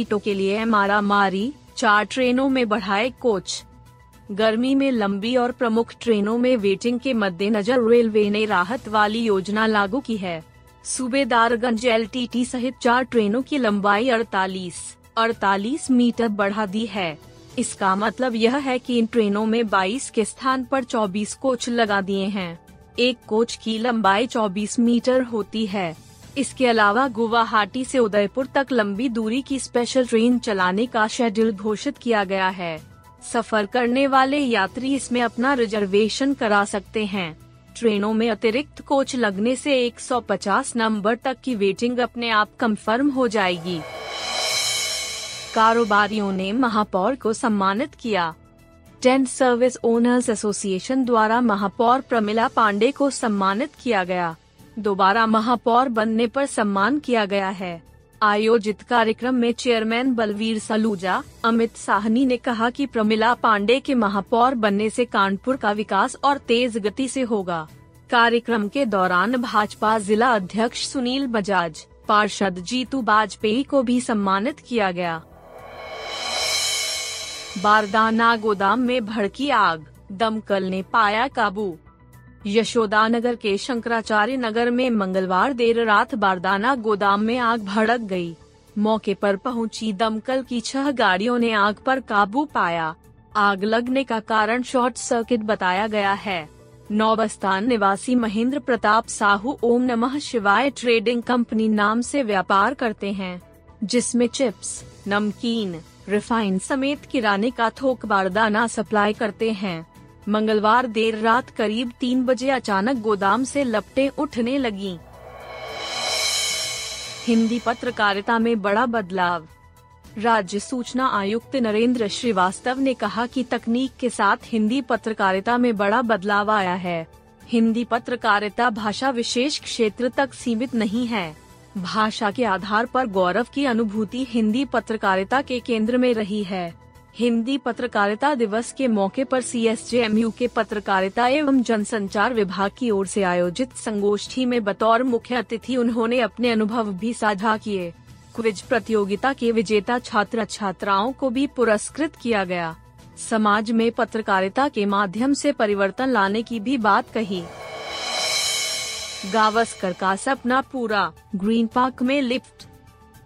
सीटों के लिए मारा मारी चार ट्रेनों में बढ़ाए कोच। गर्मी में लंबी और प्रमुख ट्रेनों में वेटिंग के मद्देनजर रेलवे ने राहत वाली योजना लागू की है। सूबेदारगंज एलटीटी सहित चार ट्रेनों की लंबाई 48 48 मीटर बढ़ा दी है। इसका मतलब यह है कि इन ट्रेनों में 22 के स्थान पर 24 कोच लगा दिए हैं। एक कोच की लंबाई 24 मीटर होती है। इसके अलावा गुवाहाटी से उदयपुर तक लंबी दूरी की स्पेशल ट्रेन चलाने का शेड्यूल घोषित किया गया है। सफ़र करने वाले यात्री इसमें अपना रिजर्वेशन करा सकते हैं। ट्रेनों में अतिरिक्त कोच लगने से 150 नंबर तक की वेटिंग अपने आप कंफर्म हो जाएगी। कारोबारियों ने महापौर को सम्मानित किया। टेंट सर्विस ओनर्स एसोसिएशन द्वारा महापौर प्रमिला पांडे को सम्मानित किया गया। दोबारा महापौर बनने पर सम्मान किया गया है। आयोजित कार्यक्रम में चेयरमैन बलवीर सलूजा, अमित साहनी ने कहा कि प्रमिला पांडे के महापौर बनने से कानपुर का विकास और तेज गति से होगा। कार्यक्रम के दौरान भाजपा जिला अध्यक्ष सुनील बजाज, पार्षद जीतू बाजपेयी को भी सम्मानित किया गया। बारदाना गोदाम में भड़की आग, दमकल ने पाया काबू यशोदानगर के शंकराचार्य नगर में मंगलवार देर रात बारदाना गोदाम में आग भड़क गई। मौके पर पहुँची दमकल की छह गाड़ियों ने आग पर काबू पाया। आग लगने का कारण शॉर्ट सर्किट बताया गया है। नौबस्तान निवासी महेंद्र प्रताप साहू ओम नमः शिवाय ट्रेडिंग कंपनी नाम से व्यापार करते हैं, जिसमें चिप्स, नमकीन, रिफाइन समेत किराने का थोक बारदाना सप्लाई करते हैं। मंगलवार देर रात करीब तीन बजे अचानक गोदाम से लपटे उठने लगी। हिंदी पत्रकारिता में बड़ा बदलाव। राज्य सूचना आयुक्त नरेंद्र श्रीवास्तव ने कहा कि तकनीक के साथ हिंदी पत्रकारिता में बड़ा बदलाव आया है। हिंदी पत्रकारिता भाषा विशेष क्षेत्र तक सीमित नहीं है। भाषा के आधार पर गौरव की अनुभूति हिंदी पत्रकारिता के केंद्र में रही है। हिंदी पत्रकारिता दिवस के मौके पर सीएसजेएमयू के पत्रकारिता एवं जनसंचार विभाग की ओर से आयोजित संगोष्ठी में बतौर मुख्य अतिथि उन्होंने अपने अनुभव भी साझा किए। क्विज प्रतियोगिता के विजेता छात्र छात्राओं को भी पुरस्कृत किया गया। समाज में पत्रकारिता के माध्यम से परिवर्तन लाने की भी बात कही। गावस्कर का सपना पूरा। ग्रीन पार्क में लिफ्ट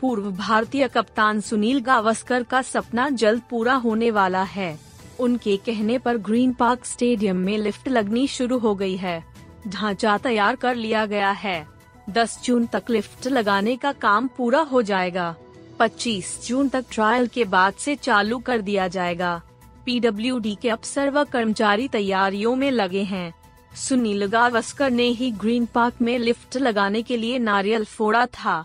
पूर्व भारतीय कप्तान सुनील गावस्कर का सपना जल्द पूरा होने वाला है। उनके कहने पर ग्रीन पार्क स्टेडियम में लिफ्ट लगनी शुरू हो गई है। ढांचा तैयार कर लिया गया है। 10 जून तक लिफ्ट लगाने का काम पूरा हो जाएगा। 25 जून तक ट्रायल के बाद से चालू कर दिया जाएगा। पीडब्ल्यूडी के अफसर व कर्मचारी तैयारियों में लगे हैं। सुनील गावस्कर ने ही ग्रीन पार्क में लिफ्ट लगाने के लिए नारियल फोड़ा था।